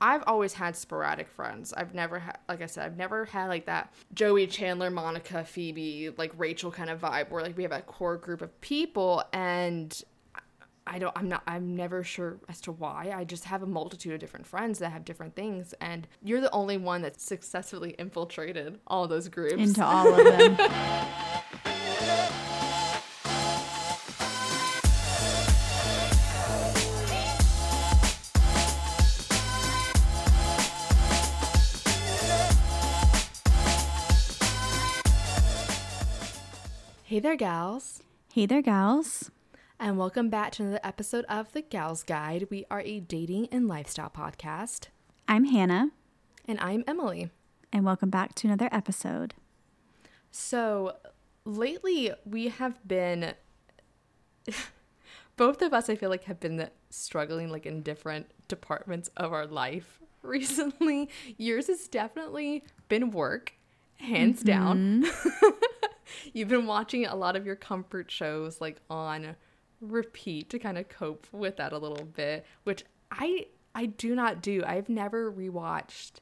I've always had sporadic friends. I've never had, like I said, I've never had like that Joey, Chandler, Monica, Phoebe, like Rachel kind of vibe where like we have a core group of people and I don't, I'm not, I'm never sure as to why. I just have a multitude of different friends that have different things. And you're the only one that's successfully infiltrated all those groups. Into all of them. Hey there, gals. hey there, gals. And welcome back to another episode of The Gals Guide. We are a dating and lifestyle podcast. I'm Hannah, And I'm Emily. and welcome back to another episode. So, lately we have been, both of us, I feel like, have been struggling like in different departments of our life recently. Yours has definitely been work, hands down. Mm-hmm. You've been watching a lot of your comfort shows like on repeat to kind of cope with that a little bit, which I I do not do. I've never rewatched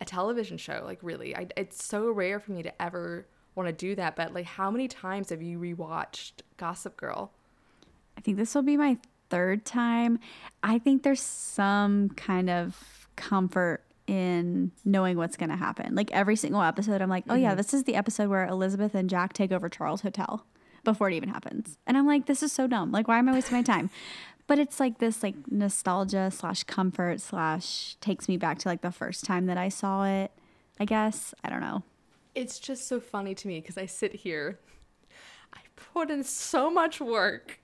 a television show like really. I, it's so rare for me to ever want to do that, but like how many times have you rewatched Gossip Girl? I think this will be my third time. I think there's some kind of comfort in knowing what's going to happen. Like every single episode, I'm like, oh yeah, mm-hmm. this is the episode where Elizabeth and Jack take over Charles' hotel before it even happens. And I'm like, this is so dumb. Like, why am I wasting my time? But it's like this like nostalgia slash comfort slash takes me back to like the first time that I saw it. I guess I don't know. It's just so funny to me because I sit here, I put in so much work.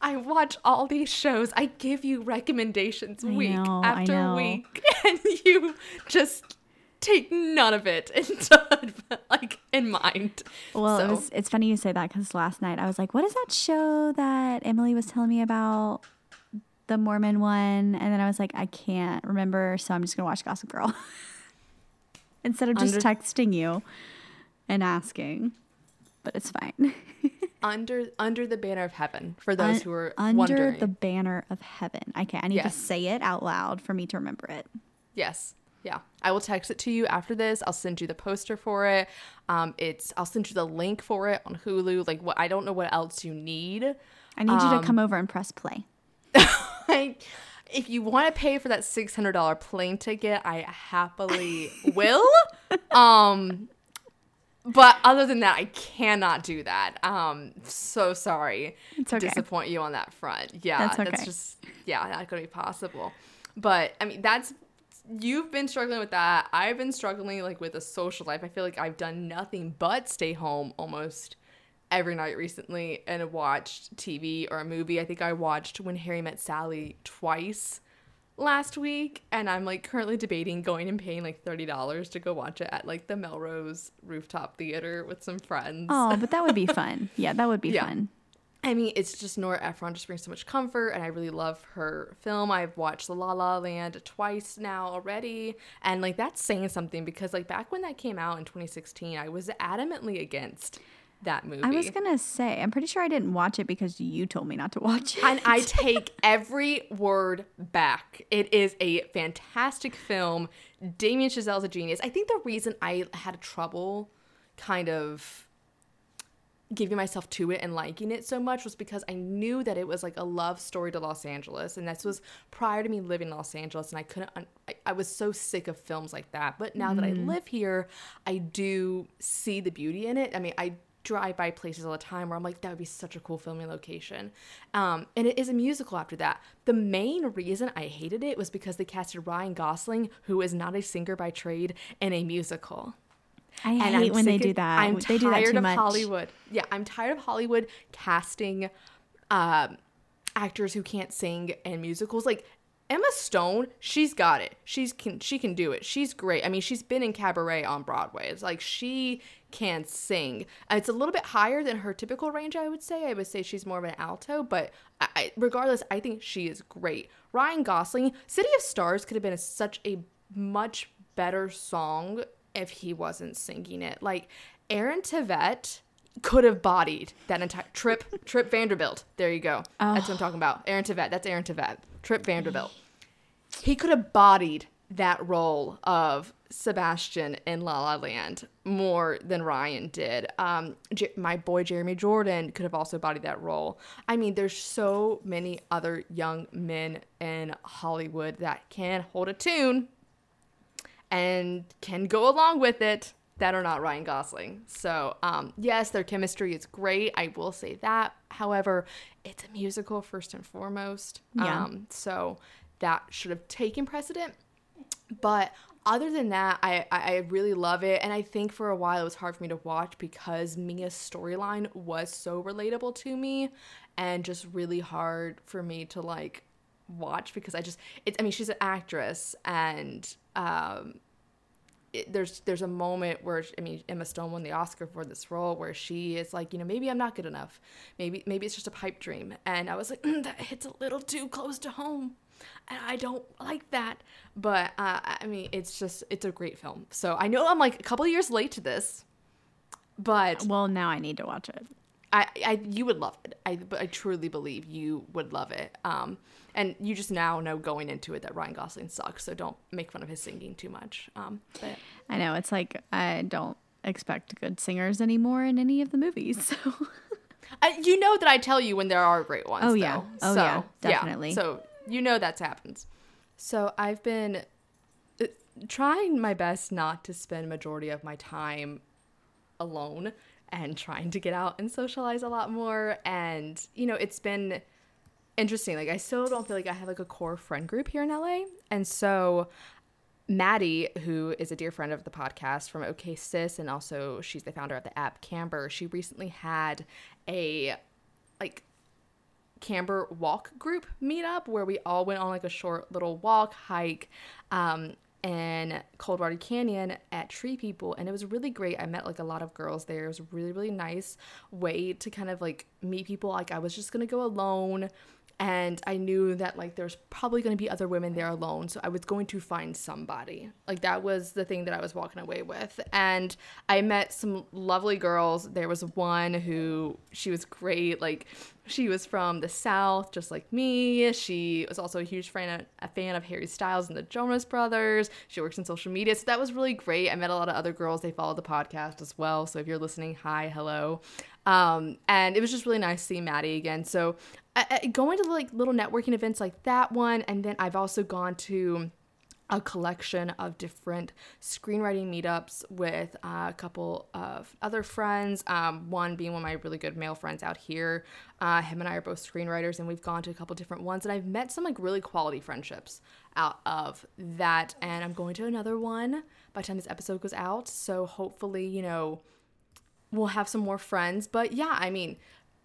I watch all these shows. I give you recommendations I week know, after week, and you just take none of it into like in mind. Well, So- it was, it's funny you say that because last night I was like, what is that show that Emily was telling me about? The Mormon one. And then I was like, I can't remember. So I'm just going to watch Gossip Girl instead of just Under- texting you and asking. But it's fine. under under the banner of heaven for those Un- who are under wondering. the banner of heaven. Okay, I need Yes. to say it out loud for me to remember it. Yes. Yeah. I will text it to you after this. I'll send you the poster for it. Um, it's I'll send you the link for it on Hulu. Like what I don't know what else you need. I need Um, you to come over and press play. Like if you want to pay for that six hundred dollar plane ticket, I happily will. Um but other than that, I cannot do that. Um, so sorry It's to okay. disappoint you on that front. Yeah, That's that's just yeah, not gonna be possible. But I mean, that's you've been struggling with that. I've been struggling like with a social life. I feel like I've done nothing but stay home almost every night recently and watched TV or a movie. I think I watched When Harry Met Sally twice last week and I'm like currently debating going and paying like $30 to go watch it at like the Melrose rooftop theater with some friends. Oh, but that would be fun. Yeah, that would be Yeah. fun. I mean, it's just Nora Ephron just brings so much comfort, and I really love her film. I've watched La La Land twice now already, and like that's saying something because like back when that came out in 2016, I was adamantly against that movie. I was gonna say, I'm pretty sure I didn't watch it because you told me not to watch it. and I take every word back. It is a fantastic film. Damien Chazelle's a genius. I think the reason I had trouble kind of giving myself to it and liking it so much was because I knew that it was like a love story to Los Angeles, and this was prior to me living in Los Angeles, and I couldn't. Un- I, I was so sick of films like that. But now that I mm-hmm. live here, I do see the beauty in it. I mean, I drive by places all the time where I'm like, that would be such a cool filming location. Um, and it is a musical after that. The main reason I hated it was because they casted Ryan Gosling, who is not a singer by trade, in a musical. I And hate I'm when they do that. I'm they do that tired too of much. Hollywood. Yeah, I'm tired of Hollywood casting um, actors who can't sing in musicals. Like Emma Stone, she's got it. She's can she can do it. She's great. I mean, she's been in cabaret on Broadway. It's like she can sing. It's a little bit higher than her typical range, I would say. I would say she's more of an alto, but I, I, regardless, I think she is great. Ryan Gosling, City of Stars could have been a, such a much better song if he wasn't singing it. Like Aaron Tveit could have bodied that entire Trip Trip Vanderbilt. There you go. That's what I'm talking about. Aaron Tveit. That's Aaron Tveit. Trip Vanderbilt. He could have bodied that role of Sebastian in La La Land more than Ryan did. Um, J- my boy Jeremy Jordan could have also bodied that role. I mean, there's so many other young men in Hollywood that can hold a tune and can go along with it that are not Ryan Gosling. So, um, yes, their chemistry is great. I will say that. However, it's a musical first and foremost. Yeah. Um, so that should have taken precedent. But other than that, I, I I really love it. And I think for a while it was hard for me to watch because Mia's storyline was so relatable to me and just really hard for me to like watch because I just it's I mean she's an actress and um it, there's there's a moment where I mean Emma Stone won the Oscar for this role where she is like you know maybe I'm not good enough maybe maybe it's just a pipe dream and I was like mm, that hits a little too close to home and I don't like that but uh, I mean it's just it's a great film so I know I'm like a couple years late to this but Well, now I need to watch it. I, I you would love it. I but I truly believe you would love it. Um, and you just now know going into it that Ryan Gosling sucks, so don't make fun of his singing too much. Um, but I know it's like I don't expect good singers anymore in any of the movies. So I, you know that I tell you when there are great ones. Oh, yeah. though. Oh, So, yeah, definitely. So you know that's happens. So I've been uh, trying my best not to spend majority of my time alone and trying to get out and socialize a lot more and you know it's been interesting like i still don't feel like i have like a core friend group here in la and so maddie who is a dear friend of the podcast from ok sis and also she's the founder of the app camber she recently had a like Camber walk group meetup where we all went on like a short little walk hike um, in Coldwater Canyon at Tree People, and it was really great. I met like a lot of girls there. It was a really really nice way to kind of like meet people. Like I was just gonna go alone. And I knew that like there's probably going to be other women there alone, so I was going to find somebody. Like that was the thing that I was walking away with. And I met some lovely girls. There was one who she was great. Like she was from the South, just like me. She was also a huge fan, a fan of Harry Styles and the Jonas Brothers. She works in social media, so that was really great. I met a lot of other girls. They followed the podcast as well. So if you're listening, hi, hello. Um, and it was just really nice seeing Maddie again. So I, I, going to like little networking events like that one, and then I've also gone to a collection of different screenwriting meetups with uh, a couple of other friends. Um, one being one of my really good male friends out here. Uh, him and I are both screenwriters, and we've gone to a couple different ones, and I've met some like really quality friendships out of that. And I'm going to another one by the time this episode goes out. So hopefully, you know, we'll have some more friends. But yeah, I mean,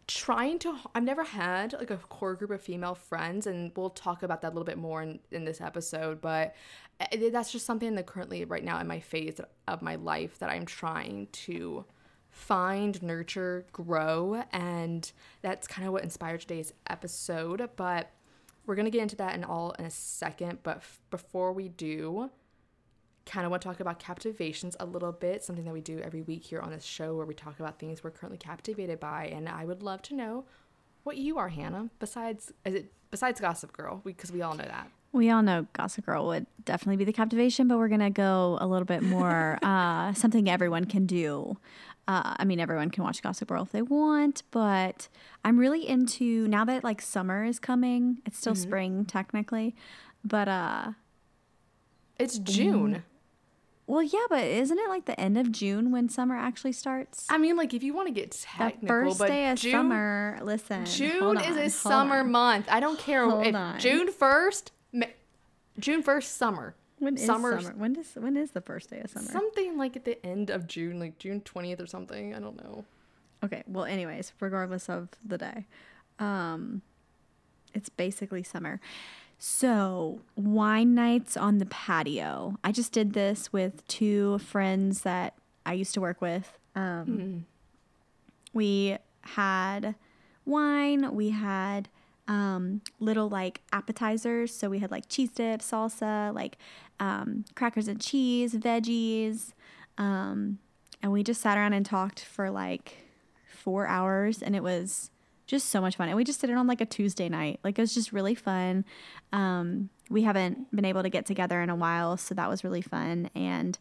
trying to I've never had like a core group of female friends and we'll talk about that a little bit more in, in this episode but eh, that's just something that currently right now in my phase of my life that I'm trying to find nurture grow and that's kind of what inspired today's episode but we're going to get into that in all in a second but f- before we do kind of want to talk about captivations a little bit, something that we do every week here on this show where we talk about things we're currently captivated by. And I would love to know what you are, Hannah, besides is it besides Gossip Girl, because we, we all know that. we all know Gossip Girl would definitely be the captivation, but we're gonna go a little bit more uh, something everyone can do. Uh, I mean, everyone can watch Gossip Girl if they want, but I'm really into now that like summer is coming. It's still spring technically, but uh, It's June. Well, yeah, but isn't it like the end of June when summer actually starts? I mean, like if you want to get technical, The first day of June, summer. Listen, June is a summer on. month. I don't care Hold if on. June first, June first, summer. When is summer- summer? When does when is the first day of summer? Something like at the end of June, like June twentieth or something. I don't know. Okay. Well, anyways, regardless of the day, um, it's basically summer. So wine nights on the patio. I just did this with two friends that I used to work with. Um, We had wine. We had um, little like appetizers. So we had like cheese dip, salsa, like um, crackers and cheese, veggies. Um, and we just sat around and talked for like four hours and it was just so much fun. And we just did it on like a Tuesday night. Like it was just really fun. Um, we haven't been able to get together in a while, so that was really fun. And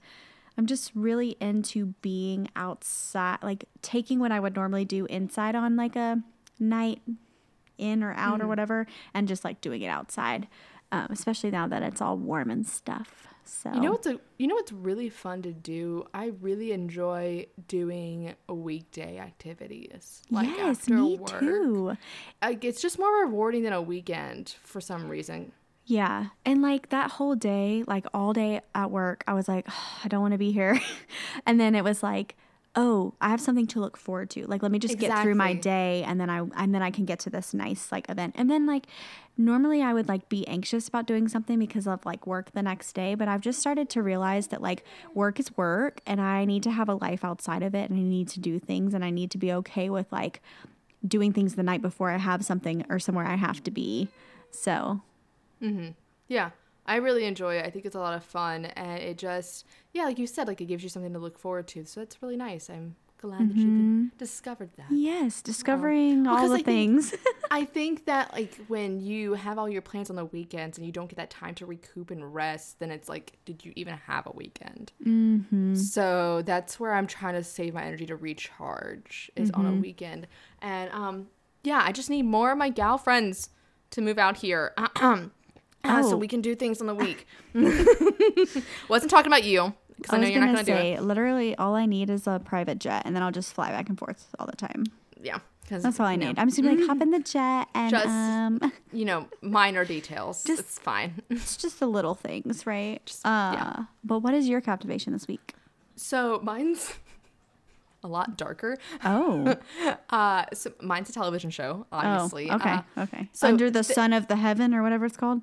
I'm just really into being outside, like taking what I would normally do inside on like a night in or out mm-hmm. or whatever, and just like doing it outside. Um, especially now that it's all warm and stuff. So you know what's a, you know what's really fun to do. I really enjoy doing weekday activities. Like yes, after me work. too. Like it's just more rewarding than a weekend for some reason. Yeah. And like that whole day, like all day at work, I was like, oh, I don't want to be here. and then it was like, oh, I have something to look forward to. Like, let me just exactly. get through my day and then I and then I can get to this nice like event. And then like normally I would like be anxious about doing something because of like work the next day, but I've just started to realize that like work is work and I need to have a life outside of it and I need to do things and I need to be okay with like doing things the night before I have something or somewhere I have to be. So, mm-hmm. Yeah. I really enjoy it. I think it's a lot of fun, and it just, yeah, like you said, like it gives you something to look forward to. So that's really nice. I'm glad mm-hmm. that you mm-hmm. discovered that. Yes, discovering all the I things. Think, I think that like when you have all your plans on the weekends and you don't get that time to recoup and rest, then it's like, did you even have a weekend? Mm-hmm. So that's where I'm trying to save my energy to recharge is mm-hmm. on a mm-hmm. weekend, and um, yeah, I just need more of my gal friends to move out here. Uh, oh. so we can do things on the week. Wasn't talking about you because I, I, know you're not going to do it. Literally, all I need is a private jet, and then I'll just fly back and forth all the time. Yeah, that's all I need. Know. I'm just gonna like hop in the jet and just um, you know minor details. Just, it's fine. it's just the little things, right? Just, uh, yeah. But what is your captivation this week? So mine's a lot darker. Oh. uh, so mine's a television show, obviously. Oh, okay. Uh, okay. So Under the th- Sun of the Heaven or whatever it's called.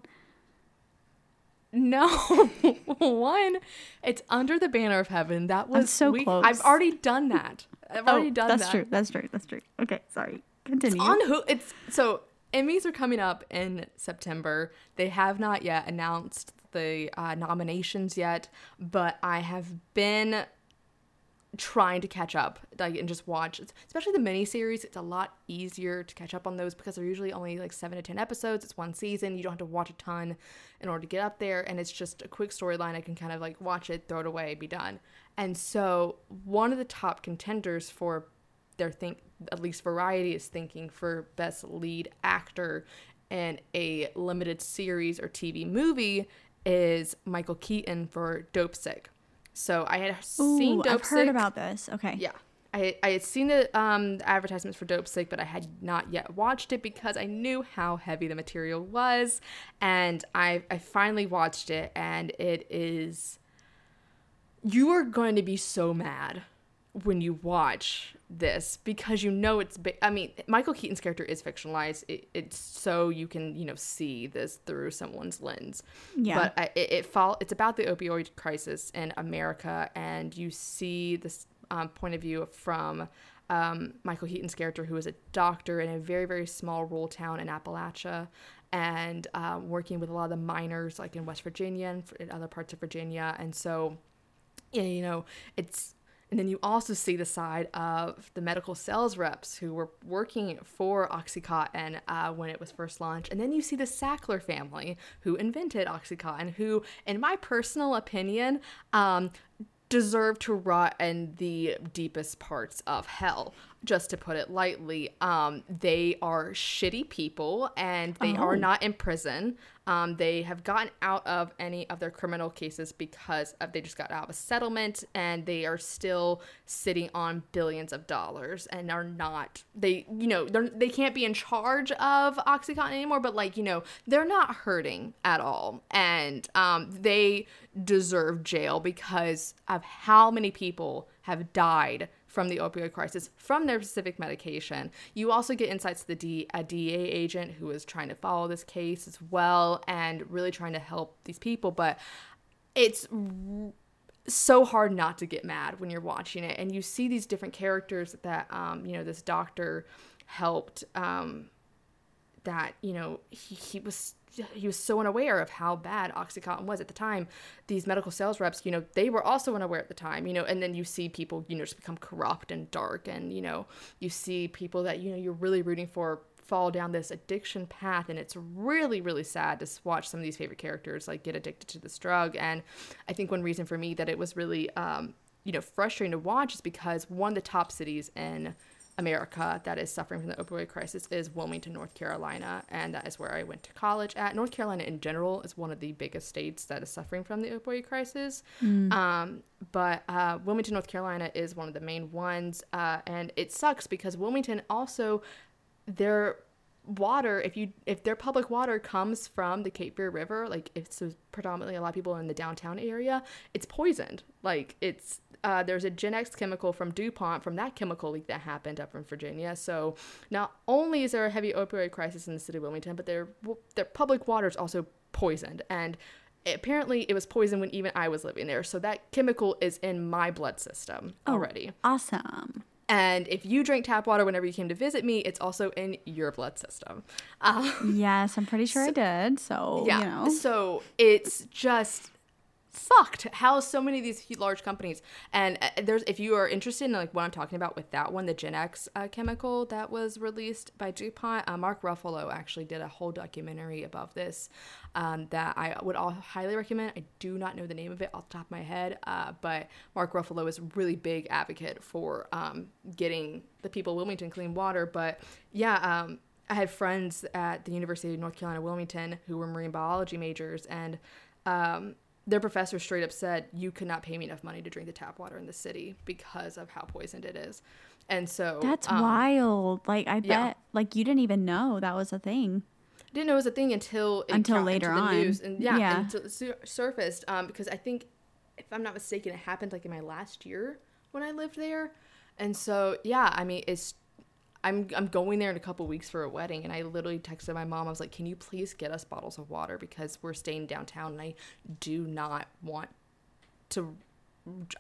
No, one. It's under the banner of heaven. That was I'm so we, close. I've already done that. I've oh, already done that. that's that. true. That's true. That's true. Okay, sorry. Continue. It's on who? It's so Emmys are coming up in September. They have not yet announced the uh, nominations yet, but I have been trying to catch up like and just watch. Especially the mini series it's a lot easier to catch up on those because they're usually only like seven to ten episodes. It's one season. You don't have to watch a ton in order to get up there and it's just a quick storyline. I can kind of like watch it throw it away be done. And so one of the top contenders for their think at least variety is thinking for best lead actor in a limited series or tv movie is michael keaton for Dopesick so I had Ooh, seen Dope I've Sick. heard about this. Okay. Yeah. I, I had seen the um, advertisements for Dopesick, but I had not yet watched it because I knew how heavy the material was. And I, I finally watched it, and it is. You are going to be so mad when you watch this because you know it's ba- i mean michael keaton's character is fictionalized. It, it's so you can you know see this through someone's lens. Yeah. But I, it, it fall it's about the opioid crisis in america and you see this um, point of view from um, michael keaton's character who is a doctor in a very very small rural town in appalachia and uh, working with a lot of the miners like in west virginia and in other parts of virginia. And so you know it's and then you also see the side of the medical sales reps who were working for Oxycontin uh, when it was first launched. And then you see the Sackler family who invented Oxycontin, who, in my personal opinion, um, deserve to rot in the deepest parts of hell just to put it lightly um, they are shitty people and they oh. are not in prison um, they have gotten out of any of their criminal cases because of, they just got out of a settlement and they are still sitting on billions of dollars and are not they you know they're, they can't be in charge of oxycontin anymore but like you know they're not hurting at all. And um, they deserve jail because of how many people have died from the opioid crisis from their specific medication. You also get insights to the D, a DEA agent who is trying to follow this case as well and really trying to help these people. But it's so hard not to get mad when you're watching it and you see these different characters that um, you know this doctor helped um, that you know he, he was he was so unaware of how bad oxycontin was at the time. These medical sales reps you know they were also unaware at the time you know and then you see people you know just become corrupt and dark and you know you see people that you know you're really rooting for fall down this addiction path. And it's really really sad to watch some of these favorite characters like get addicted to this drug. And i think one reason for me that it was really um, you know frustrating to watch is because one of the top cities in America that is suffering from the opioid crisis is Wilmington, North Carolina, and that is where I went to college at. North Carolina in general is one of the biggest states that is suffering from the opioid crisis. Mm. Um, but uh, Wilmington, North Carolina is one of the main ones, uh, and it sucks because Wilmington also their water if you if their public water comes from the cape fear river like it's predominantly a lot of people in the downtown area it's poisoned like it's uh, there's a Gen X chemical from DuPont from that chemical leak that happened up in Virginia. So not only is there a heavy opioid crisis in the city of Wilmington, but their their public water is also poisoned. And apparently it was poisoned when even I was living there. So that chemical is in my blood system oh, already. Awesome. And if you drink tap water whenever you came to visit me, it's also in your blood system. Um, yes, I'm pretty sure so, I did. So, yeah. You know. So it's just fucked how so many of these large companies. And uh, there's if you are interested in like what i'm talking about with that one the gen x uh, chemical that was released by dupont uh, mark ruffalo actually did a whole documentary about this um, that i would all highly recommend. I do not know the name of it off the top of my head uh, but mark ruffalo is a really big advocate for um, getting the people of wilmington clean water. But yeah um, i had friends at the university of north carolina wilmington who were marine biology majors and um, their professor straight up said you could not pay me enough money to drink the tap water in the city because of how poisoned it is. And so that's um, wild. Like i bet yeah. like you didn't even know that was a thing. I didn't know it was a thing until until later on. news and yeah, yeah. until it sur- surfaced um, because i think if i'm not mistaken it happened like in my last year when i lived there. And so yeah i mean it's I'm I'm going there in a couple weeks for a wedding, and I literally texted my mom. I was like, "Can you please get us bottles of water because we're staying downtown, and I do not want to."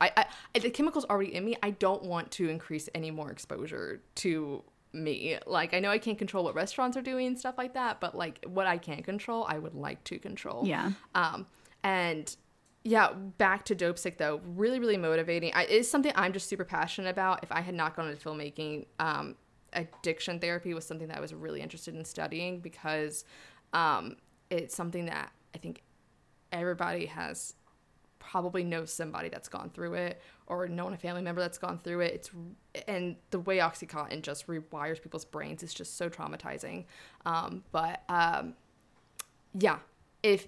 I, I the chemicals already in me. I don't want to increase any more exposure to me. Like I know I can't control what restaurants are doing and stuff like that, but like what I can control, I would like to control. Yeah. Um and yeah, back to Dope Sick though, really really motivating. I, it's something I'm just super passionate about. If I had not gone into filmmaking, um, addiction therapy was something that I was really interested in studying because um, it's something that I think everybody has probably knows somebody that's gone through it or known a family member that's gone through it. It's and the way OxyContin just rewires people's brains is just so traumatizing. Um, but um, yeah, if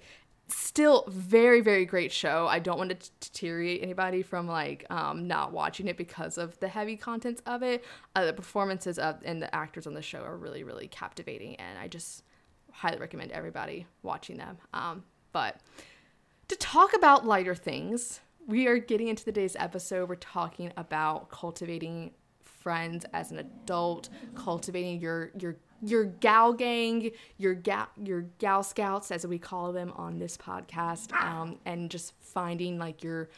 still very very great show. I don't want to deteriorate anybody from like um, not watching it because of the heavy contents of it. Uh, the performances of and the actors on the show are really really captivating and i just highly recommend everybody watching them. Um, but to talk about lighter things we are getting into today's episode. We're talking about cultivating friends as an adult cultivating your your your gal gang, your gal your gal scouts as we call them on this podcast, um, and just finding like your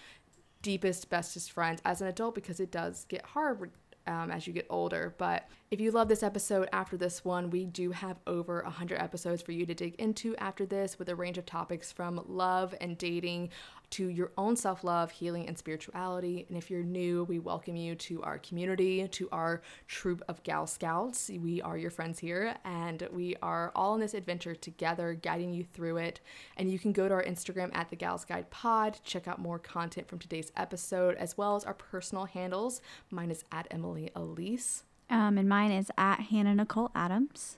deepest bestest friends as an adult because it does get hard um, as you get older. But if you love this episode after this one, we do have over 100 episodes for you to dig into after this with a range of topics from love and dating to your own self love, healing, and spirituality. And if you're new, we welcome you to our community, to our troop of Gal Scouts. We are your friends here, and we are all in this adventure together, guiding you through it. And you can go to our Instagram at the Gals Guide Pod, check out more content from today's episode, as well as our personal handles. Mine is at Emily Aleece. Um, and mine is at Hannah Nicole Adams.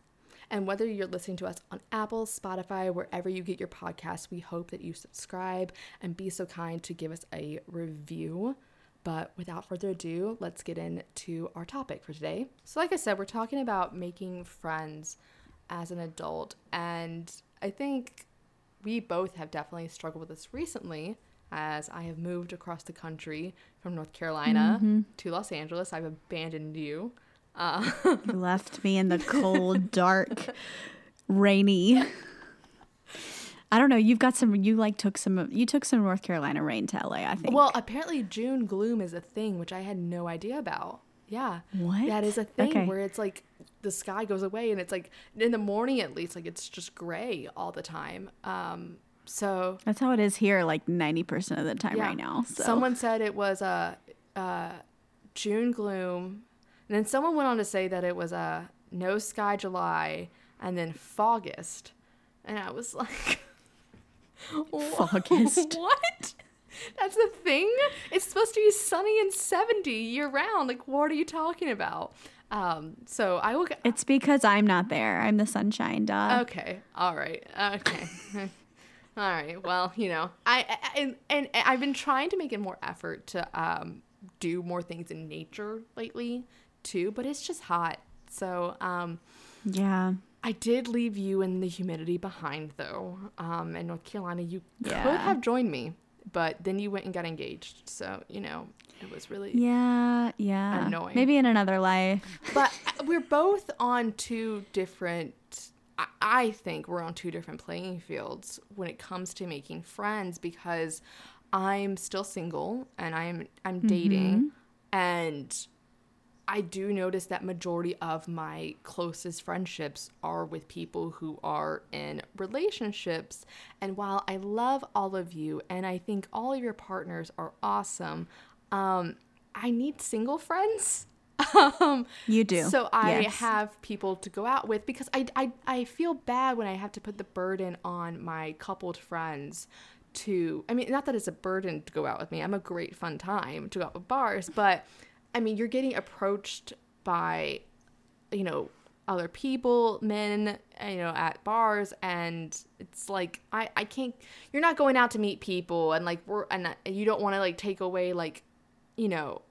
And whether you're listening to us on Apple, Spotify, wherever you get your podcasts, we hope that you subscribe and be so kind to give us a review. But without further ado, let's get into our topic for today. So, like I said, we're talking about making friends as an adult. And I think we both have definitely struggled with this recently as I have moved across the country from North Carolina mm-hmm. to Los Angeles. I've abandoned you. Uh, you left me in the cold, dark, rainy. I don't know. You've got some. You like took some. You took some North Carolina rain to LA. I think. Well, apparently June gloom is a thing, which I had no idea about. Yeah. What? That is a thing okay. where it's like the sky goes away and it's like in the morning at least like it's just gray all the time um so That's how it is here, like 90% of the time right now. So. someone said it was a uh, uh, june gloom and then someone went on to say that it was a no sky july and then fogust and i was like Fogust. what that's the thing it's supposed to be sunny and 70 year round like what are you talking about um so i will It's because I'm not there. I'm the sunshine, dog. Okay. All right. Okay. All right. Well, you know, I, I and, and I've been trying to make a more effort to um do more things in nature lately too, but it's just hot. So, um yeah. I did leave you in the humidity behind though. Um in North Carolina, you could have joined me, but then you went and got engaged. So, you know, it was really Yeah, yeah. Annoying. Maybe in another life. but we're both on two different I- i think we're on two different playing fields when it comes to making friends because i'm still single and i'm i'm dating and i do notice that majority of my closest friendships are with people who are in relationships and while i love all of you and i think all of your partners are awesome um i need single friends um You do. so I Yes. have people to go out with because I, I I feel bad when I have to put the burden on my coupled friends to I mean not that it's a burden to go out with me. I'm a great fun time to go out with bars, but I mean you're getting approached by you know other people, men, you know, at bars and it's like I I can't you're not going out to meet people and like we're and you don't want to like take away like you know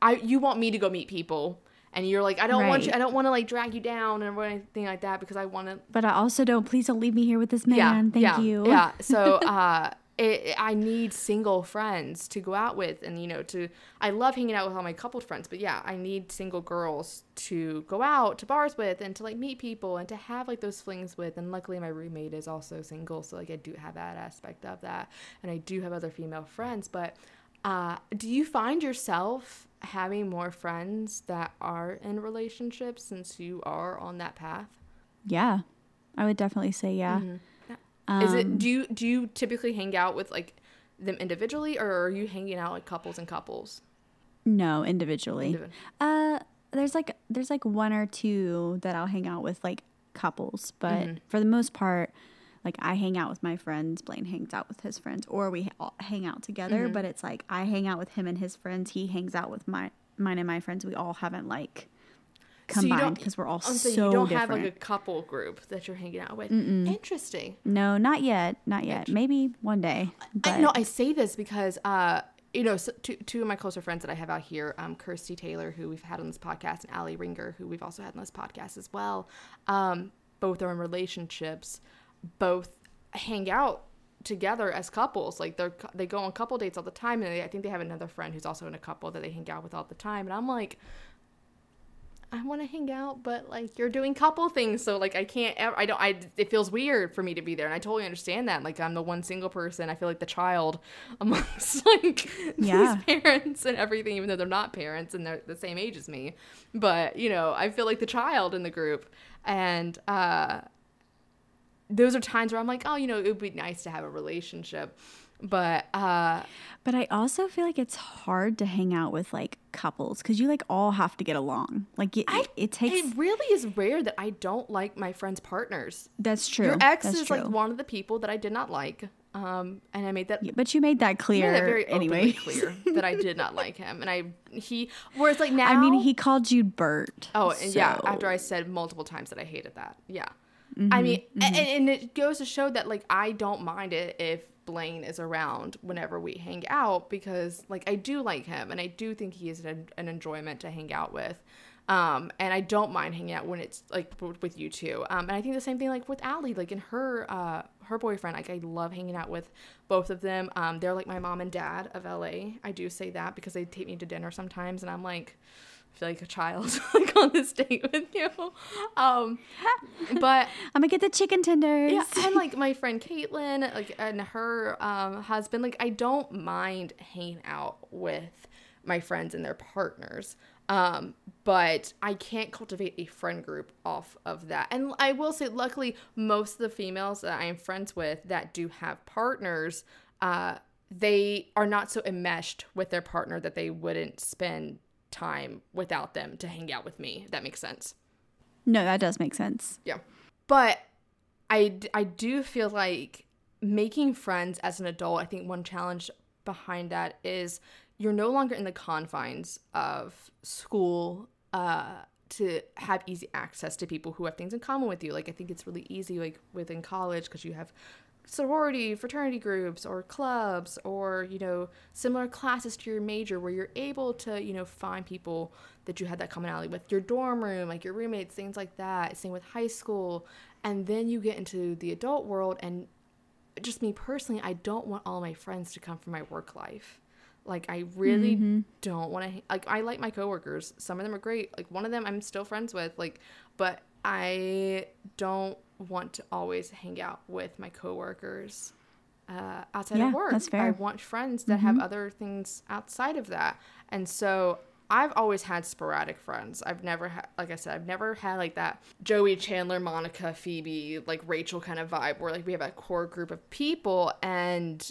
I you want me to go meet people and you're like I don't want you I don't want to like drag you down or anything like that because I want to but I also don't, please don't leave me here with this man. Yeah, Thank yeah, you. Yeah. So uh it, I need single friends to go out with and you know to I love hanging out with all my coupled friends but yeah I need single girls to go out to bars with and to like meet people and to have like those flings with and luckily my roommate is also single so like I do have that aspect of that and I do have other female friends but uh do you find yourself having more friends that are in relationships since you are on that path Yeah. I would definitely say yeah. Mm-hmm. Is Um, it do you do you typically hang out with like them individually or are you hanging out like couples and couples? No, individually. Individ- Uh, there's like there's like one or two that I'll hang out with like couples, but Mm-hmm. for the most part, like I hang out with my friends, Blaine hangs out with his friends, or we all hang out together. Mm-hmm. But it's like I hang out with him and his friends. He hangs out with my mine and my friends. We all haven't like combined because we're all Oh, so, you don't different. have like a couple group that you're hanging out with. Interesting. no, not yet, not yet. Maybe one day. But I, no, I say this because uh, you know, so two, two of my closer friends that I have out here, um, Kirsty Taylor, who we've had on this podcast, and Ali Ringer, who we've also had on this podcast as well. Um, both are in relationships. Both hang out together as couples. Like they're they go on couple dates all the time, and they, I think they have another friend who's also in a couple that they hang out with all the time. And I'm like. I want to hang out, but like you're doing couple things, so like I can't. Ever, I don't. I. It feels weird for me to be there, and I totally understand that. Like I'm the one single person. I feel like the child amongst like Yeah. these parents and everything, even though they're not parents and they're the same age as me. But you know, I feel like the child in the group, and uh, those are times where I'm like, oh, you know, it would be nice to have a relationship, but uh, But I also feel like it's hard to hang out with like couples because you like all have to get along. Like it, it takes. it really is rare that I don't like my friends' partners. that's true. Your ex that's is true. like one of the people that I did not like. Um, and I made that Yeah, but you made that made clear that very anyway. clear that I did not like him. And I he whereas like now I mean, he called you Bert. Oh, and yeah, after I said multiple times that I hated that. Yeah. Mm-hmm, I mean, a- and, and it goes to show that like I don't mind it if Blaine is around whenever we hang out because like I do like him and I do think he is an, an enjoyment to hang out with. Um, and I don't mind hanging out when it's like w- with you two. Um, and I think the same thing like with Ali, like in her uh her boyfriend. Like I love hanging out with both of them. Um, they're like my mom and dad of LA. I do say that because they take me to dinner sometimes, and I'm like, feel like a child like on this date with you. Um, but I'm gonna get the chicken tenders. yeah, and like my friend Caitlin, like and her um, husband, like I don't mind hanging out with my friends and their partners. Um, but I can't cultivate a friend group off of that. And I will say, luckily, most of the females that I am friends with that do have partners, uh, they are not so enmeshed with their partner that they wouldn't spend time without them to hang out with me. If that makes sense. No, that does make sense. Yeah. But I, I do feel like making friends as an adult, I think one challenge behind that is you're no longer in the confines of school uh, to have easy access to people who have things in common with you. Like, I think it's really easy, like, within college, because you have sorority, fraternity groups, or clubs, or, you know, similar classes to your major where you're able to, you know, find people that you had that commonality with your dorm room, like your roommates, things like that. Same with high school. And then you get into the adult world, and just me personally, I don't want all my friends to come from my work life. Like I really mm-hmm. don't want to like I like my coworkers. Some of them are great. Like one of them I'm still friends with like but I don't want to always hang out with my coworkers uh, outside yeah, of work. That's fair. I want friends that mm-hmm. have other things outside of that. And so I've always had sporadic friends. I've never had, like I said, I've never had like that Joey, Chandler, Monica, Phoebe, like Rachel kind of vibe where like we have a core group of people and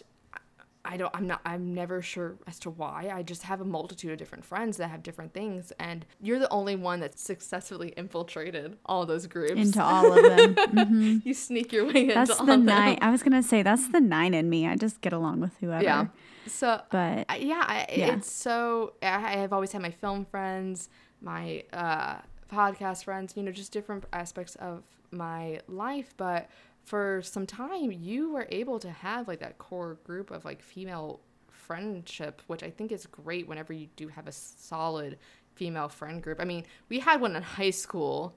I don't I'm not I'm never sure as to why. I just have a multitude of different friends that have different things and you're the only one that's successfully infiltrated all those groups. Into all of them. Mm-hmm. you sneak your way that's into the all nine. them. I was gonna say that's the nine in me. I just get along with whoever. Yeah. So but I, yeah, I, yeah. it's so I have always had my film friends, my uh podcast friends, you know, just different aspects of my life, but for some time you were able to have like that core group of like female friendship which i think is great whenever you do have a solid female friend group. I mean we had one in high school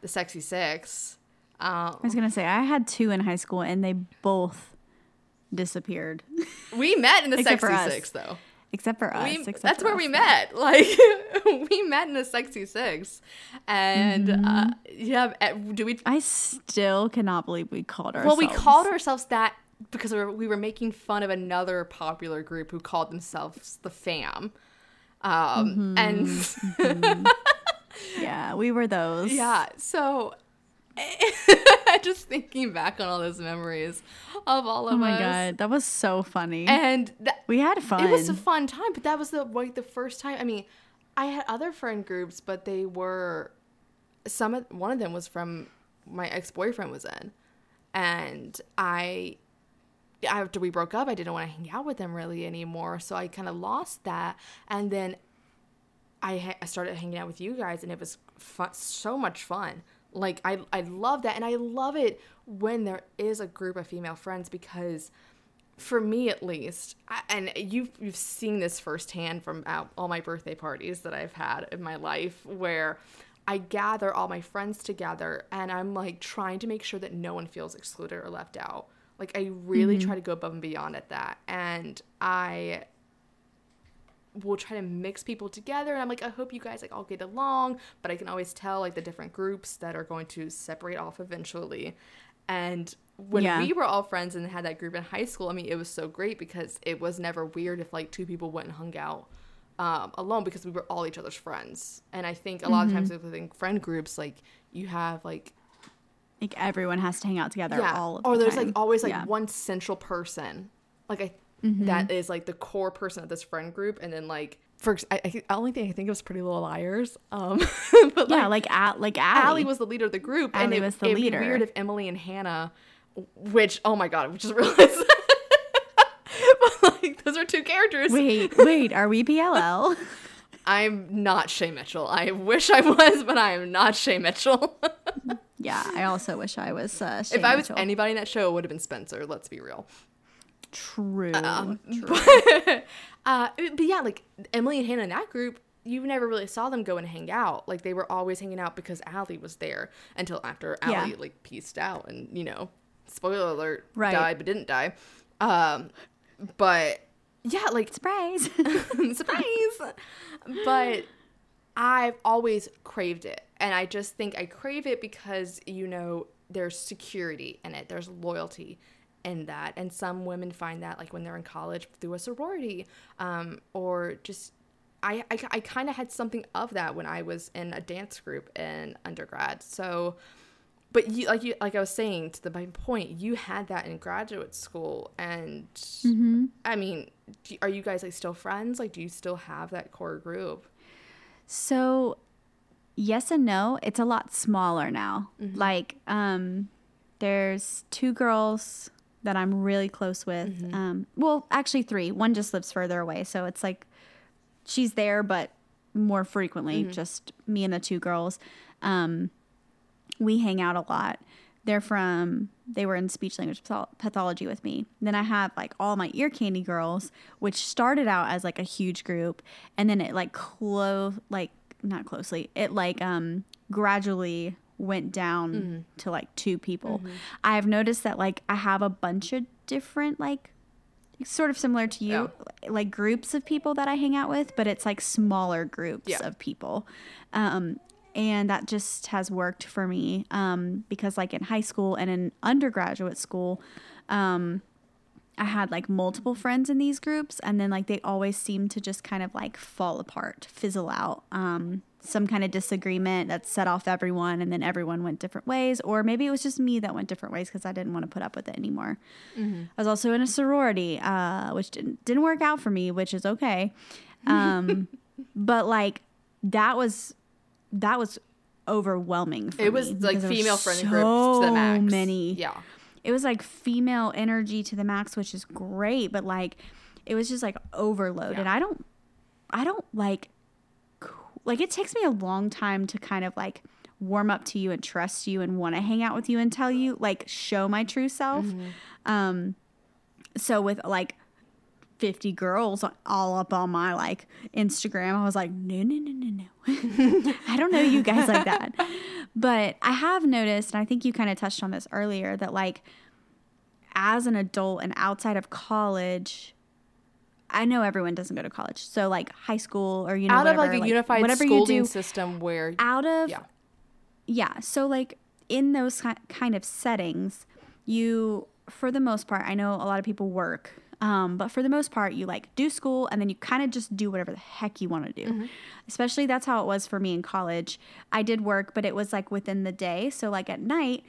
the sexy six. Um, I was gonna say I had two in high school and they both disappeared. we met in the sexy six though Except for us. we, except that's for where us, we met. Like we met in the sexy six, and Mm-hmm. uh, yeah, eh, do we? I still cannot believe we called ourselves. Well, we called ourselves that because we were, we were making fun of another popular group who called themselves the Fam, um, Mm-hmm. and Yeah, we were those. yeah, so. just thinking back on all those memories of all of us. Oh my us. god, that was so funny. And that, we had fun. It was a fun time, but that was the like the first time. I mean, I had other friend groups, but they were some of one of them was from my ex boyfriend was in, and I after we broke up, I didn't want to hang out with them really anymore, so I kind of lost that, and then I, ha- I started hanging out with you guys, and it was fun, so much fun. Like I I love that, and I love it when there is a group of female friends because for me at least, I, and you've you've seen this firsthand from uh, all my birthday parties that I've had in my life, where I gather all my friends together, and I'm like trying to make sure that no one feels excluded or left out. Like I really mm-hmm. try to go above and beyond at that, and I will try to mix people together and i'm like i hope you guys like all get along but i can always tell like the different groups that are going to separate off eventually and when Yeah. we were all friends and had that group in high school i mean it was so great because it was never weird if like two people went and hung out um, alone because we were all each other's friends and i think a lot of times within friend groups like you have like like everyone has to hang out together all of or the there's time. like always like Yeah. Mm-hmm. one central person like i that is like the core person of this friend group and then like for I, I, think- only thing i think it was pretty little liars um but yeah, like like at like Ali. Ali was the leader of the group and it, was the it'd be leader. weird if emily and hannah which oh my god we just realized but like those are two characters Wait, wait, are we PLL? i'm not shay mitchell i wish i was but i am not shay mitchell yeah, I also wish I was. Uh, if i was anybody in that show it would have been spencer let's be real true, Um, true. But, uh, but yeah, like Emily and Hannah in that group, you never really saw them go and hang out. Like they were always hanging out because Ali was there until after Yeah. Like pieced out and you know, spoiler alert, Right. died but didn't die. Um, but yeah, like surprise. surprise. But I've always craved it. And I just think I crave it because, you know, there's security in it, there's loyalty in that. And some women find that, like, when they're in college through a sorority um, or just I, I, I kind of had something of that when I was in a dance group in undergrad. So, but you like you like I was saying to the my point, you had that in graduate school, and Mm-hmm. I mean, do, are you guys like still friends? Like, do you still have that core group? So, yes and no. It's a lot smaller now. Like, um, there's two girls that I'm really close with. Um, well, actually, three. One just lives further away, so it's like she's there, but more frequently, just me and the two girls. Um, we hang out a lot. They're from, they were in speech language pathology with me. Then I have like all my ear candy girls, which started out as like a huge group. And then it like close, like not closely, it like um gradually went down to like two people. I've noticed that like I have a bunch of different like sort of similar to you like groups of people that I hang out with, but it's like smaller groups Yeah. of people. Um and that just has worked for me um, because like in high school and in undergraduate school um, i had like multiple friends in these groups and then like they always seemed to just kind of like fall apart fizzle out um, some kind of disagreement that set off everyone and then everyone went different ways or maybe it was just me that went different ways because i didn't want to put up with it anymore i was also in a sorority uh, which didn't, didn't work out for me which is okay um, but like that was that was overwhelming for It was like because there were female friendly groups to the so max. many Yeah. it was like female energy to the max which is great but like it was just like overload Yeah. and i don't i don't like like it takes me a long time to kind of like warm up to you and trust you and want to hang out with you and tell you like show my true self um so with like 50 girls all up on my like Instagram. I was like, no, no, no, no, no. I don't know you guys like that. But I have noticed, and I think you kind of touched on this earlier, that like as an adult and outside of college, I know everyone doesn't go to college. So like high school or you know Out whatever, of like a unified whatever you schooling do system where out of yeah. yeah. So like in those kind of settings you for the most part i know a lot of people work um, but for the most part you like do school and then you kind of just do whatever the heck you want to do especially that's how it was for me in college. I did work but it was like within the day. So like at night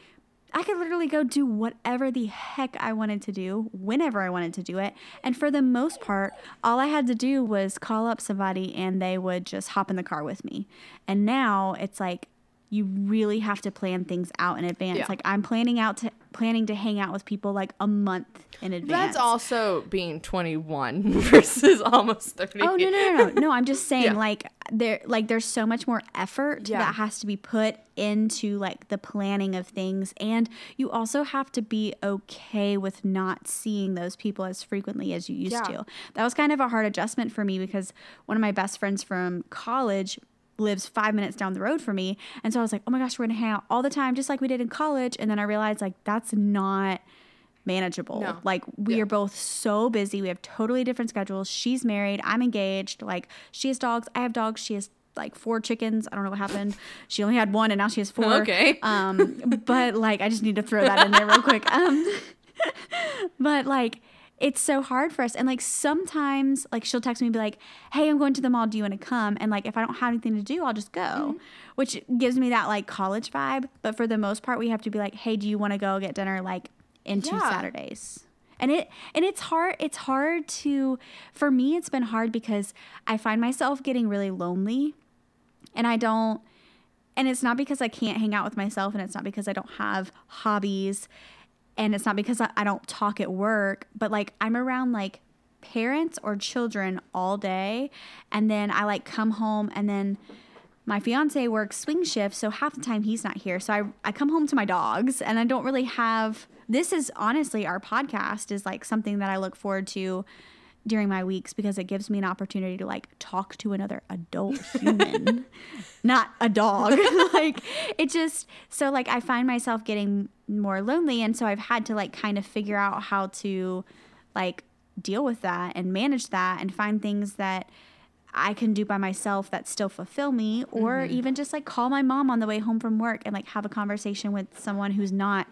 I could literally go do whatever the heck I wanted to do, whenever I wanted to do it. And for the most part, all I had to do was call up somebody and they would just hop in the car with me. And now it's like you really have to plan things out in advance. Yeah. Like I'm planning out to planning to hang out with people like a month in advance. That's also being 21 versus almost 30. Oh no no no no no! I'm just saying Yeah. like there like there's so much more effort Yeah. that has to be put into like the planning of things, and you also have to be okay with not seeing those people as frequently as you used to. That was kind of a hard adjustment for me because one of my best friends from college lives five minutes down the road from me, and so I was like, oh my gosh, we're gonna hang out all the time just like we did in college, and then I realized like that's not manageable. No. Like we Yeah. are both so busy. We have totally different schedules. She's married. I'm engaged. Like she has dogs. I have dogs. She has like four chickens. I don't know what happened. She only had one and now she has four. Okay. Um, but like I just need to throw that in there real quick. Um, but like it's so hard for us. And like sometimes like she'll text me and be like, Hey, I'm going to the mall. Do you want to come? And like if I don't have anything to do, I'll just go. Mm-hmm. Which gives me that like college vibe. But for the most part, we have to be like, Hey, do you want to go get dinner like in two Yeah. Saturdays? And it and it's hard it's hard to for me it's been hard because I find myself getting really lonely and I don't and it's not because I can't hang out with myself and it's not because I don't have hobbies and it's not because I, I don't talk at work, but like I'm around like parents or children all day and then I like come home and then my fiance works swing shift, so half the time he's not here. So I, I come home to my dogs and I don't really have this is honestly our podcast is like something that I look forward to during my weeks because it gives me an opportunity to like talk to another adult human, not a dog. like it just so like I find myself getting more lonely and so I've had to like kind of figure out how to like deal with that and manage that and find things that I can do by myself that still fulfill me, or mm-hmm. even just like call my mom on the way home from work and like have a conversation with someone who's not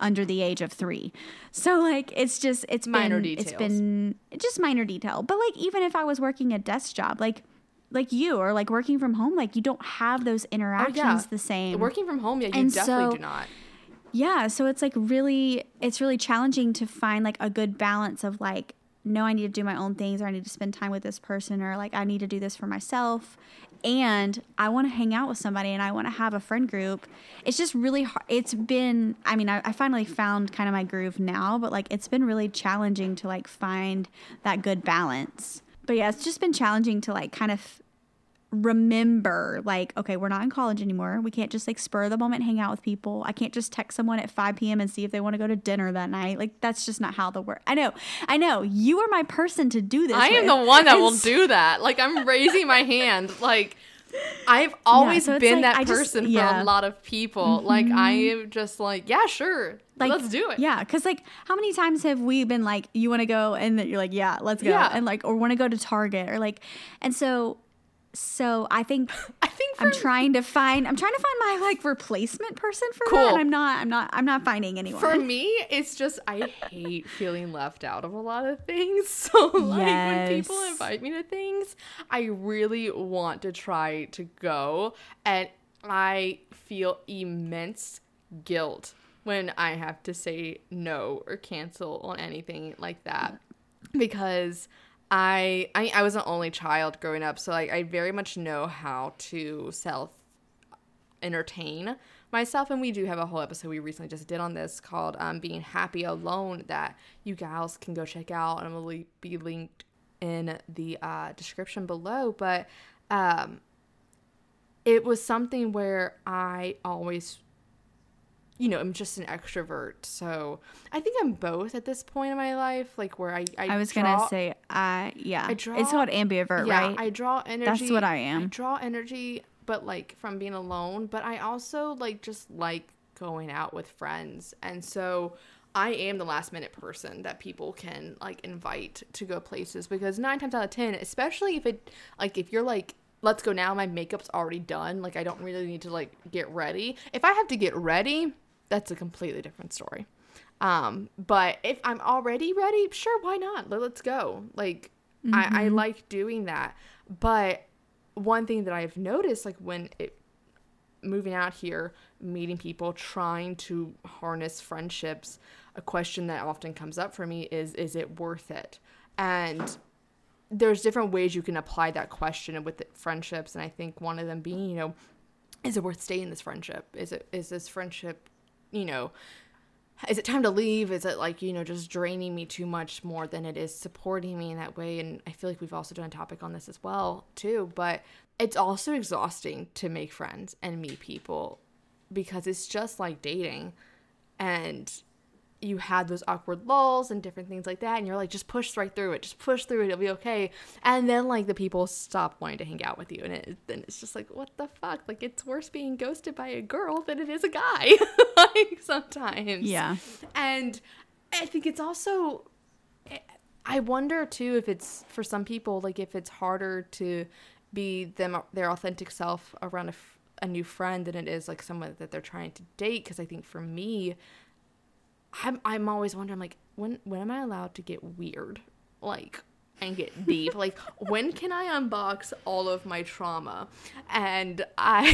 under the age of three. So like it's just it's Minor been It's been just minor detail. But like even if I was working a desk job, like like you or like working from home, like you don't have those interactions Oh, yeah. the same. Working from home, yeah, you And definitely so- do not. Yeah, so it's like really it's really challenging to find like a good balance of like no I need to do my own things or I need to spend time with this person or like I need to do this for myself and I want to hang out with somebody and I want to have a friend group. It's just really hard. It's been I mean I, I finally found kind of my groove now, but like it's been really challenging to like find that good balance. But yeah, it's just been challenging to like kind of remember like okay we're not in college anymore we can't just like spur the moment hang out with people i can't just text someone at 5 p.m and see if they want to go to dinner that night like that's just not how the work i know i know you are my person to do this I am the one that will do that. Like I'm raising my hand. Like I've always so been like, that I just- person for yeah. Mm-hmm. a lot of people. Like I am just like, yeah, sure. like let's do it. yeah because like how many times have we been like you want to go and then you're like yeah let's go Yeah. and like or want to go to target or like and so so i think I think for i'm trying to find i'm trying to find my like replacement person for Cool. that and i'm not i'm not i'm not finding anyone For me, it's just I hate feeling left out of a lot of things. So like when people invite me to things, I really want to try to go and I feel immense guilt when I have to say no or cancel on anything like that because I I, I was an only child growing up, so like I very much know how to self entertain myself and we do have a whole episode we recently just did on this called um, being happy alone that you gals can go check out and will be linked in the uh, description below but um, it was something where i always you know i'm just an extrovert so i think i'm both at this point in my life like where i i, I was draw- gonna say, I yeah, I draw- it's called ambivert, yeah, right? I draw energy. That's what I am. I draw energy, but like from being alone. But I also like just like going out with friends, and so I am the last minute person that people can like invite to go places because nine times out of ten, especially if it like if you're like. Let's go now. My makeup's already done. Like I don't really need to like get ready. If I have to get ready, that's a completely different story. Um, but if I'm already ready, sure, why not? Let- Let's go. Like I, I like doing that. But one thing that I've noticed, like when it moving out here, meeting people, trying to harness friendships, a question that often comes up for me is is it worth it? And there's different ways you can apply that question with friendships and I think one of them being, you know, is it worth staying in this friendship? Is it is this friendship, you know, is it time to leave? Is it like, you know, just draining me too much more than it is supporting me in that way? And I feel like we've also done a topic on this as well, too. But it's also exhausting to make friends and meet people because it's just like dating. And you had those awkward lulls and different things like that and you're like just push right through it just push through it it'll be okay. And then like the people stop wanting to hang out with you and it, then it's just like what the fuck? Like it's worse being ghosted by a girl than it is a guy like sometimes. Yeah. and i think it's also eh, i wonder too if it's for some people like if it's harder to be them their authentic self around a new friend than it is like someone that they're trying to date because i think for me I'm I'm always wondering like when when am I allowed to get weird? Like and get deep. Like when can I unbox all of my trauma? And I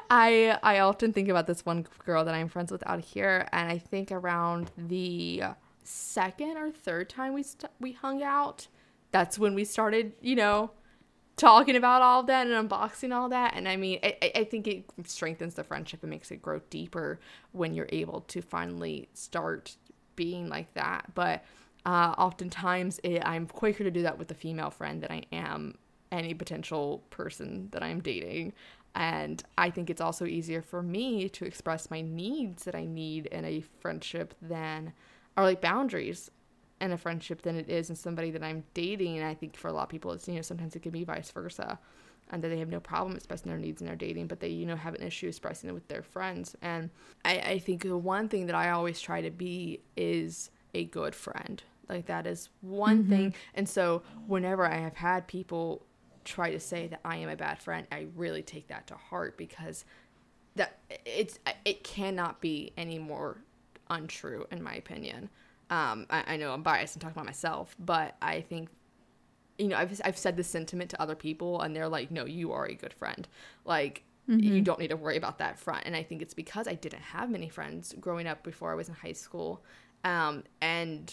I I often think about this one girl that I'm friends with out here and I think around the second or third time we st- we hung out that's when we started you know talking about all of that and unboxing all that. And i mean I, I- think it strengthens the friendship and makes it grow deeper when you're able to finally start being like that. But uh, oftentimes it, i'm quicker to do that with a female friend than i am any potential person that i'm dating. And i think it's also easier for me to express my needs that i need in a friendship than or like boundaries in a friendship than it is in somebody that I'm dating. And I think for a lot of people, it's, you know, sometimes it can be vice versa. And that they have no problem expressing their needs in their dating, but they, you know, have an issue expressing it with their friends. And I, I think the one thing that I always try to be is a good friend. Like that is one mm-hmm. thing. And so whenever I have had people try to say that I am a bad friend, I really take that to heart because that it's it cannot be any more untrue in my opinion. Um, I, I know I'm biased and talking about myself, but I think you know, I've I've said this sentiment to other people, and they're like, "No, you are a good friend. Like, you don't need to worry about that front." And I think it's because I didn't have many friends growing up before I was in high school, um, and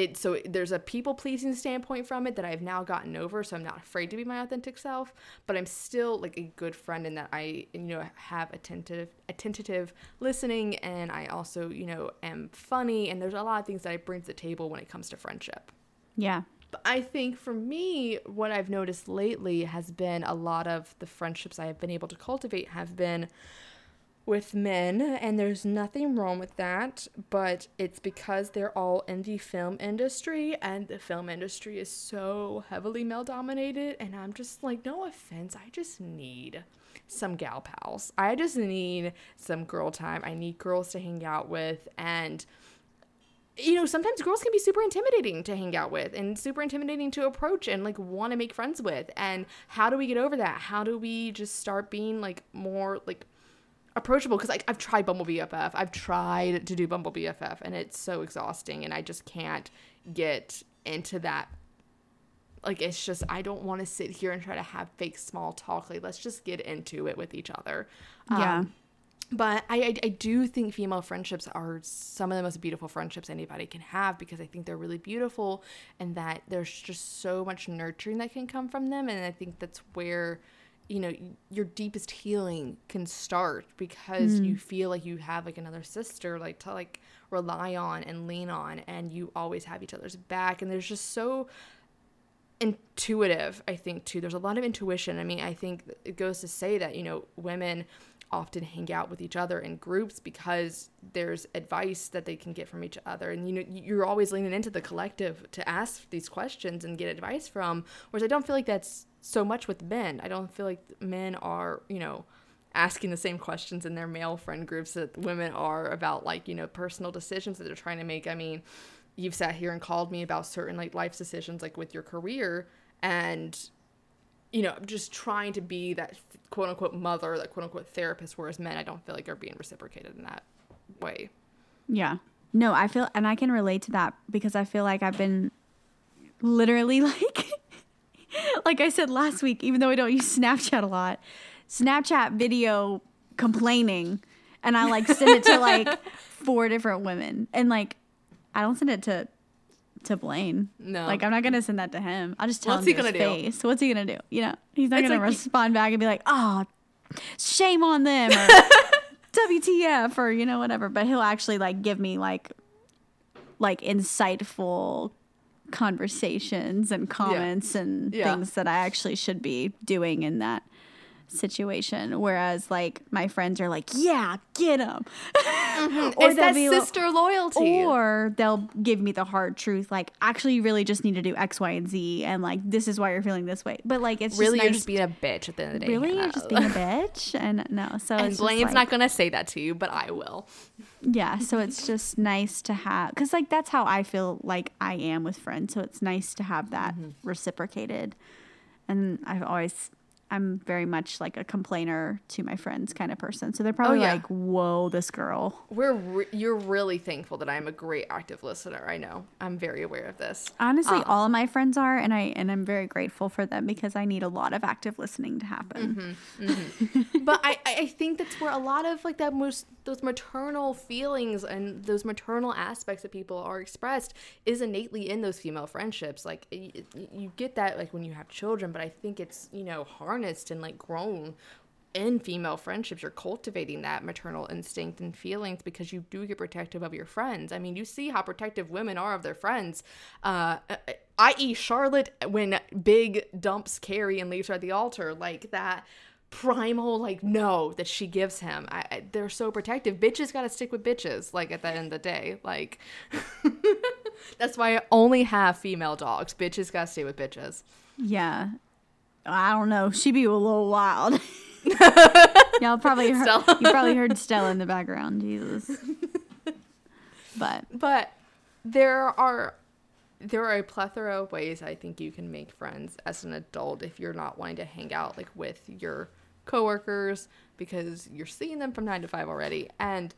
it so there's a people pleasing standpoint from it that I've now gotten over, so I'm not afraid to be my authentic self. But I'm still like a good friend in that I you know have attentive attentive listening, and I also you know am funny, and there's a lot of things that I bring to the table when it comes to friendship. Yeah. But I think for me, what I've noticed lately has been a lot of the friendships I have been able to cultivate have been with men, and there's nothing wrong with that, but it's because they're all in the film industry, and the film industry is so heavily male dominated, and I'm just like, no offense, I just need some gal pals. I just need some girl time. I need girls to hang out with, and you know, sometimes girls can be super intimidating to hang out with and super intimidating to approach and like want to make friends with. And how do we get over that? How do we just start being like more like approachable? Because like I've tried Bumble BFF, I've tried to do Bumble BFF, and it's so exhausting, and I just can't get into that. Like it's just I don't want to sit here and try to have fake small talk. Like let's just get into it with each other. Yeah. Um, but I, I, I do think female friendships are some of the most beautiful friendships anybody can have because I think they're really beautiful and that there's just so much nurturing that can come from them and I think that's where you know your deepest healing can start because you mm. feel like you have like another sister like to like rely on and lean on and you always have each other's back and there's just so intuitive i think too. There's a lot of intuition. I mean i think it goes to say that you know women often hang out with each other in groups because there's advice that they can get from each other and you know you're always leaning into the collective to ask these questions and get advice from whereas i don't feel like that's so much with men. I don't feel like men are you know asking the same questions in their male friend groups that women are about like you know personal decisions that they're trying to make. I mean you've sat here and called me about certain like life decisions like with your career and you know just trying to be that quote unquote mother that quote unquote therapist whereas men i don't feel like are being reciprocated in that way. Yeah. No, I feel, and I can relate to that because I feel like I've been literally like, like I said last week, even though I don't use Snapchat a lot, Snapchat video complaining, and I like send it to like four different women, and like I don't send it to to Blaine. No. like I'm not gonna send that to him. I'll just tell What's him he his gonna do? What's he gonna do? You know, he's not It's gonna like- respond back and be like, "Oh, shame on them." Or, WTF or you know whatever, but he'll actually like give me like like insightful conversations and comments and Yeah. things that I actually should be doing in that situation. Whereas like my friends are like, "Yeah, get him," it's mm-hmm. that they'll be- sister loyalty or they'll give me the hard truth, like, "Actually, you really just need to do X, Y, and Z," and like this is why you're feeling this way. But like it's really just you're nice- just being a bitch at the end of the day really Hannah. you're just being a bitch, and no, so and it's blaine's like- not gonna say that to you but i will Yeah, so it's just nice to have because like that's how I feel like I am with friends. So it's nice to have that mm-hmm. reciprocated. And I've always I'm very much like a complainer to my friends kind of person. So they're probably yeah. like, "Whoa, this girl." we're re- you're really thankful that i'm a great active listener i know i'm very aware of this Honestly, Um, all of my friends are, and I and I'm very grateful for them because I need a lot of active listening to happen. but I, I think that's where a lot of like that most those maternal feelings and those maternal aspects that people are expressed is innately in those female friendships like y- y- you get that like when you have children but i think it's you know harnessed and like grown in female friendships you're cultivating that maternal instinct and feelings because you do get protective of your friends. I mean you see how protective women are of their friends. Uh i.e charlotte when big dumps carrie and leaves her at the altar like that primal like no that she gives him. I, I, they're so protective. Bitches gotta stick with bitches like at the end of the day like that's why i only have female dogs. Bitches gotta stay with bitches. Yeah. I don't know. She'd be a little wild. Y'all probably heard, Stella. you probably heard Stella in the background. Jesus. But but there are there are a plethora of ways I think you can make friends as an adult if you're not wanting to hang out like with your coworkers because you're seeing them from nine to five already. And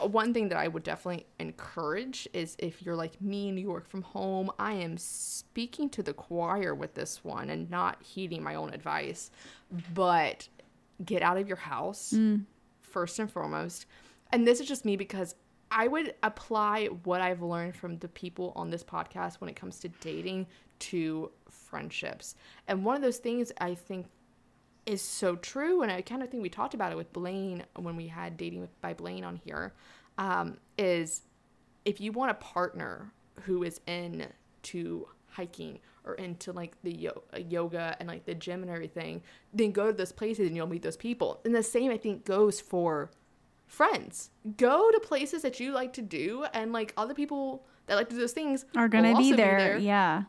one thing that I would definitely encourage is if you're like me and you work from home, I am speaking to the choir with this one and not heeding my own advice. But get out of your house mm. first and foremost. And this is just me because I would apply what I've learned from the people on this podcast when it comes to dating to friendships. And one of those things I think is so true, and I kind of think we talked about it with Blaine when we had dating with, by Blaine on here, um, is if you want a partner who is into hiking or into like the yo- uh, yoga and like the gym and everything, then go to those places and you'll meet those people. And the same I think goes for friends. Go to places that you like to do, and like other people that like to do those things Are gonna be also there. Yeah.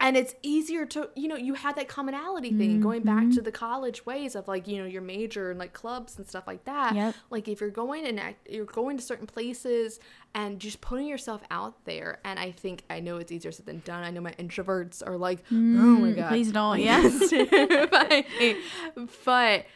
And it's easier to you know you had that commonality thing mm-hmm. going back to the college ways of like you know your major and like clubs and stuff like that Yep. like if you're going and act, you're going to certain places and just putting yourself out there and i think i know it's easier said than done i know my introverts are like oh my mm, god Please don't. Yes. terrifying. but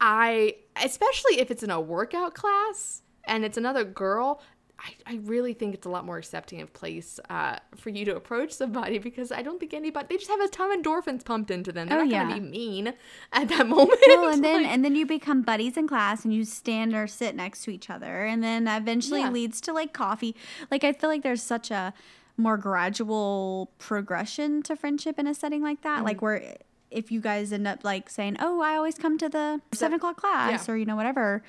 I, especially if it's in a workout class and it's another girl, I, I really think it's a lot more accepting of place uh, for you to approach somebody because I don't think anybody they just have a ton of endorphins pumped into them. They're Oh, not yeah. gonna be mean at that moment. Well, and then Like, and then you become buddies in class and you stand or sit next to each other and then eventually Yeah. leads to like coffee. Like I feel like there's such a more gradual progression to friendship in a setting like that. Mm-hmm. Like where if you guys end up like saying, "Oh, I always come to the seven o'clock class," Yeah. or you know whatever,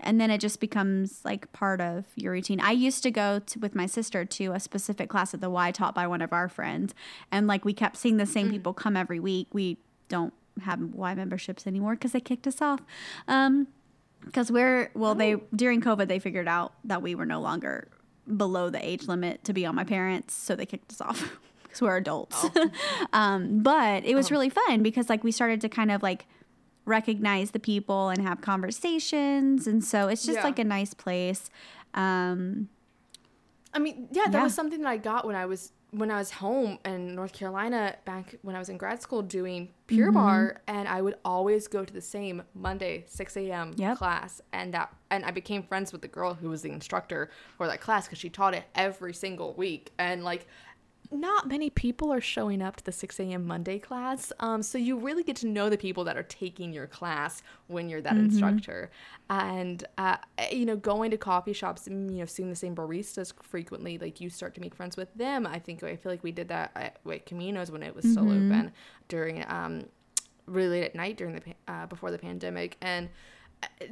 and then it just becomes like part of your routine. I used to go to, with my sister to a specific class at the Y taught by one of our friends, and like we kept seeing the same people come every week. We don't have Y memberships anymore because they kicked us off. Um, because we're well, they during COVID they figured out that we were no longer below the age limit to be on my parents, so they kicked us off because we're adults. um, but it was really fun because like we started to kind of like recognize the people and have conversations, and so it's just Yeah. like a nice place. Um, I mean, yeah, that Yeah. was something that I got when I was when I was home in North Carolina back when I was in grad school doing Pure Mm-hmm. Barre, and I would always go to the same Monday six a.m. Yep. class, and that and I became friends with the girl who was the instructor for that class because she taught it every single week, and like. Not many people are showing up to the 6 a.m. Monday class. Um, so you really get to know the people that are taking your class when you're that Mm-hmm. instructor. And, uh, you know, going to coffee shops and, you know, seeing the same baristas frequently, like you start to make friends with them. I think, I feel like we did that at, with Caminos when it was still Mm-hmm. open during, um, really late at night during the, uh, before the pandemic. And uh,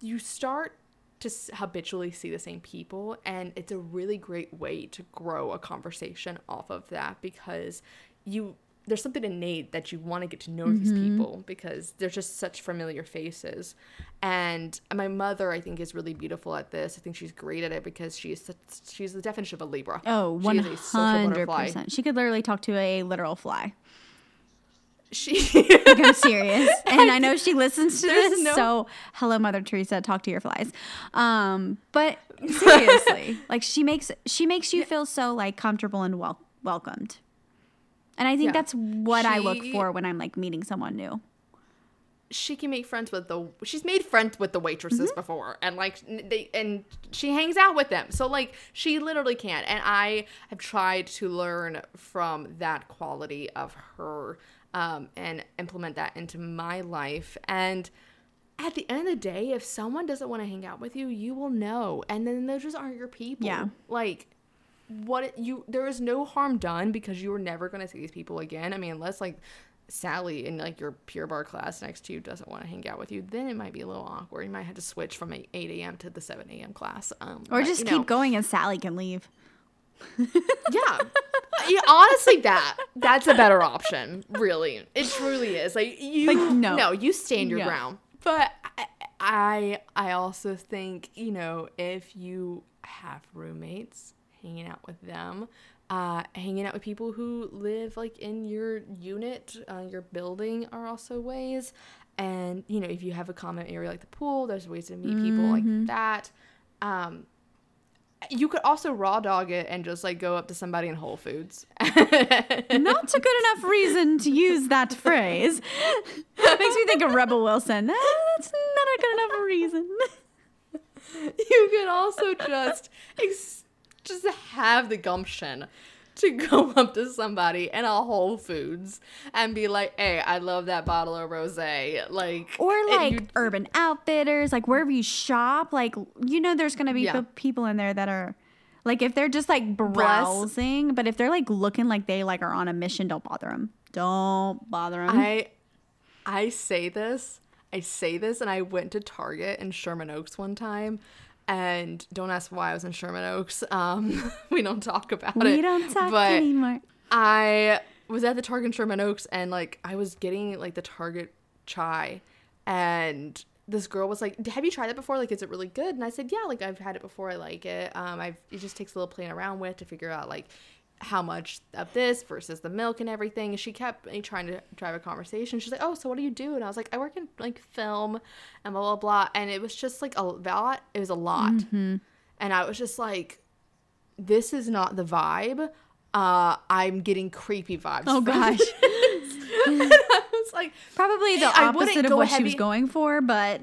you start to s- habitually see the same people and it's a really great way to grow a conversation off of that because you there's something innate that you want to get to know these mm-hmm. people because they're just such familiar faces and my mother i think is really beautiful at this i think she's great at it because she's she's the definition of a libra oh, She is a hundred butterfly. percent. She could literally talk to a literal fly. She Like, I'm serious, and I know she listens to There's this. no- So, hello, Mother Teresa, talk to your flies. Um, but seriously, like she makes she makes you feel so like comfortable and wel- welcomed, and I think Yeah. that's what I look for when I'm like meeting someone new. she can make friends with the she's made friends with the waitresses before and like they and she hangs out with them so like she literally can and i have tried to learn from that quality of her um, and implement that into my life and at the end of the day if someone doesn't want to hang out with you you will know and then those just aren't your people Yeah. like what you there is no harm done because you are never going to see these people again i mean unless like Sally in like your Pure Barre class next to you doesn't want to hang out with you, then it might be a little awkward. You might have to switch from 8 a.m. to the 7 a.m. class. Um, Or but, just keep know, going and Sally can leave. Yeah. yeah. Honestly, that that's a better option. Really, it truly is. Like you, Like, no. no, you stand your Yeah. ground. But I, I, I also think you know if you have roommates, hanging out with them, uh, hanging out with people who live like in your unit, uh, your building are also ways. And you know if you have a common area like the pool, there's ways to meet people like that. Um, you could also raw dog it and just like go up to somebody in Whole Foods. Not a good enough reason to use that phrase. Makes me think of Rebel Wilson. That's not a good enough reason. you could also just ex- just have the gumption to go up to somebody in a Whole Foods and be like, "Hey, I love that bottle of rosé." Like, or like you- Urban Outfitters, like wherever you shop, like you know, there's gonna be Yeah. people in there that are like if they're just like browsing, but if they're like looking like they like are on a mission, don't bother them. Don't bother them. I I say this, I say this, and I went to Target in Sherman Oaks one time. And don't ask why I was in Sherman Oaks. Um, we don't talk about it. we don't talk but anymore. I was at the Target in Sherman Oaks and like I was getting like the Target chai and this girl was like, "Have you tried that before? Like, is it really good?" And I said, "Yeah, like I've had it before. I like it. Um, I've it just takes a little playing around with to figure out like how much of this versus the milk and everything." She kept like, trying to drive a conversation. She's like, "Oh, so what do you do?" And I was like, "I work in like film and blah blah blah." And it was just like a lot. It was a lot, and I was just like, "This is not the vibe." Uh, I'm getting creepy vibes. Oh gosh, I was like, probably the I opposite of what she was going for, but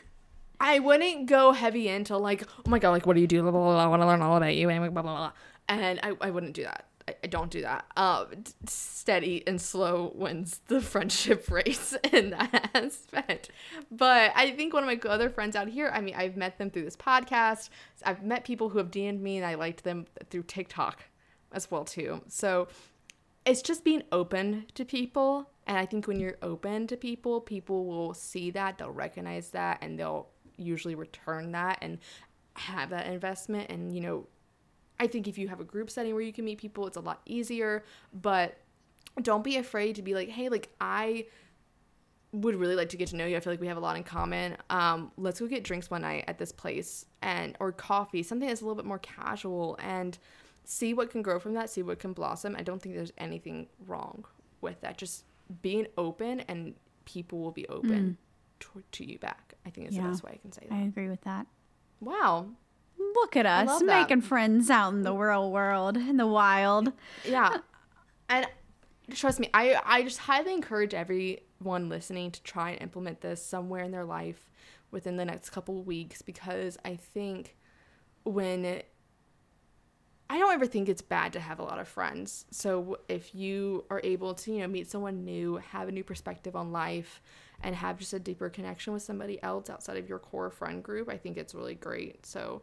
I wouldn't go heavy into like, oh my god, like what do you do? Blah, blah, blah, I want to learn all about you. And blah, blah, blah. And I, I wouldn't do that. I, I don't do that. Um, steady and slow wins the friendship race in that aspect. But I think one of my other friends out here, I mean, I've met them through this podcast. I've met people who have DM'd me and I liked them through TikTok as well too. So it's just being open to people and i think when you're open to people people will see that they'll recognize that and they'll usually return that and have that investment and you know i think if you have a group setting where you can meet people it's a lot easier but don't be afraid to be like hey like i would really like to get to know you. I feel like we have a lot in common. Um, let's go get drinks one night at this place and or coffee, something that's a little bit more casual and see what can grow from that, see what can blossom. I don't think there's anything wrong with that. Just being open and people will be open to, to you back. I think is Yeah. the best way I can say that. I agree with that. wow. Look at us that. making friends out in the real world, in the wild. Yeah. and trust me, I I just highly encourage everyone listening to try and implement this somewhere in their life within the next couple of weeks because I think when it, I don't ever think it's bad to have a lot of friends. So if you are able to, you know, meet someone new, have a new perspective on life and have just a deeper connection with somebody else outside of your core friend group, I think it's really great. So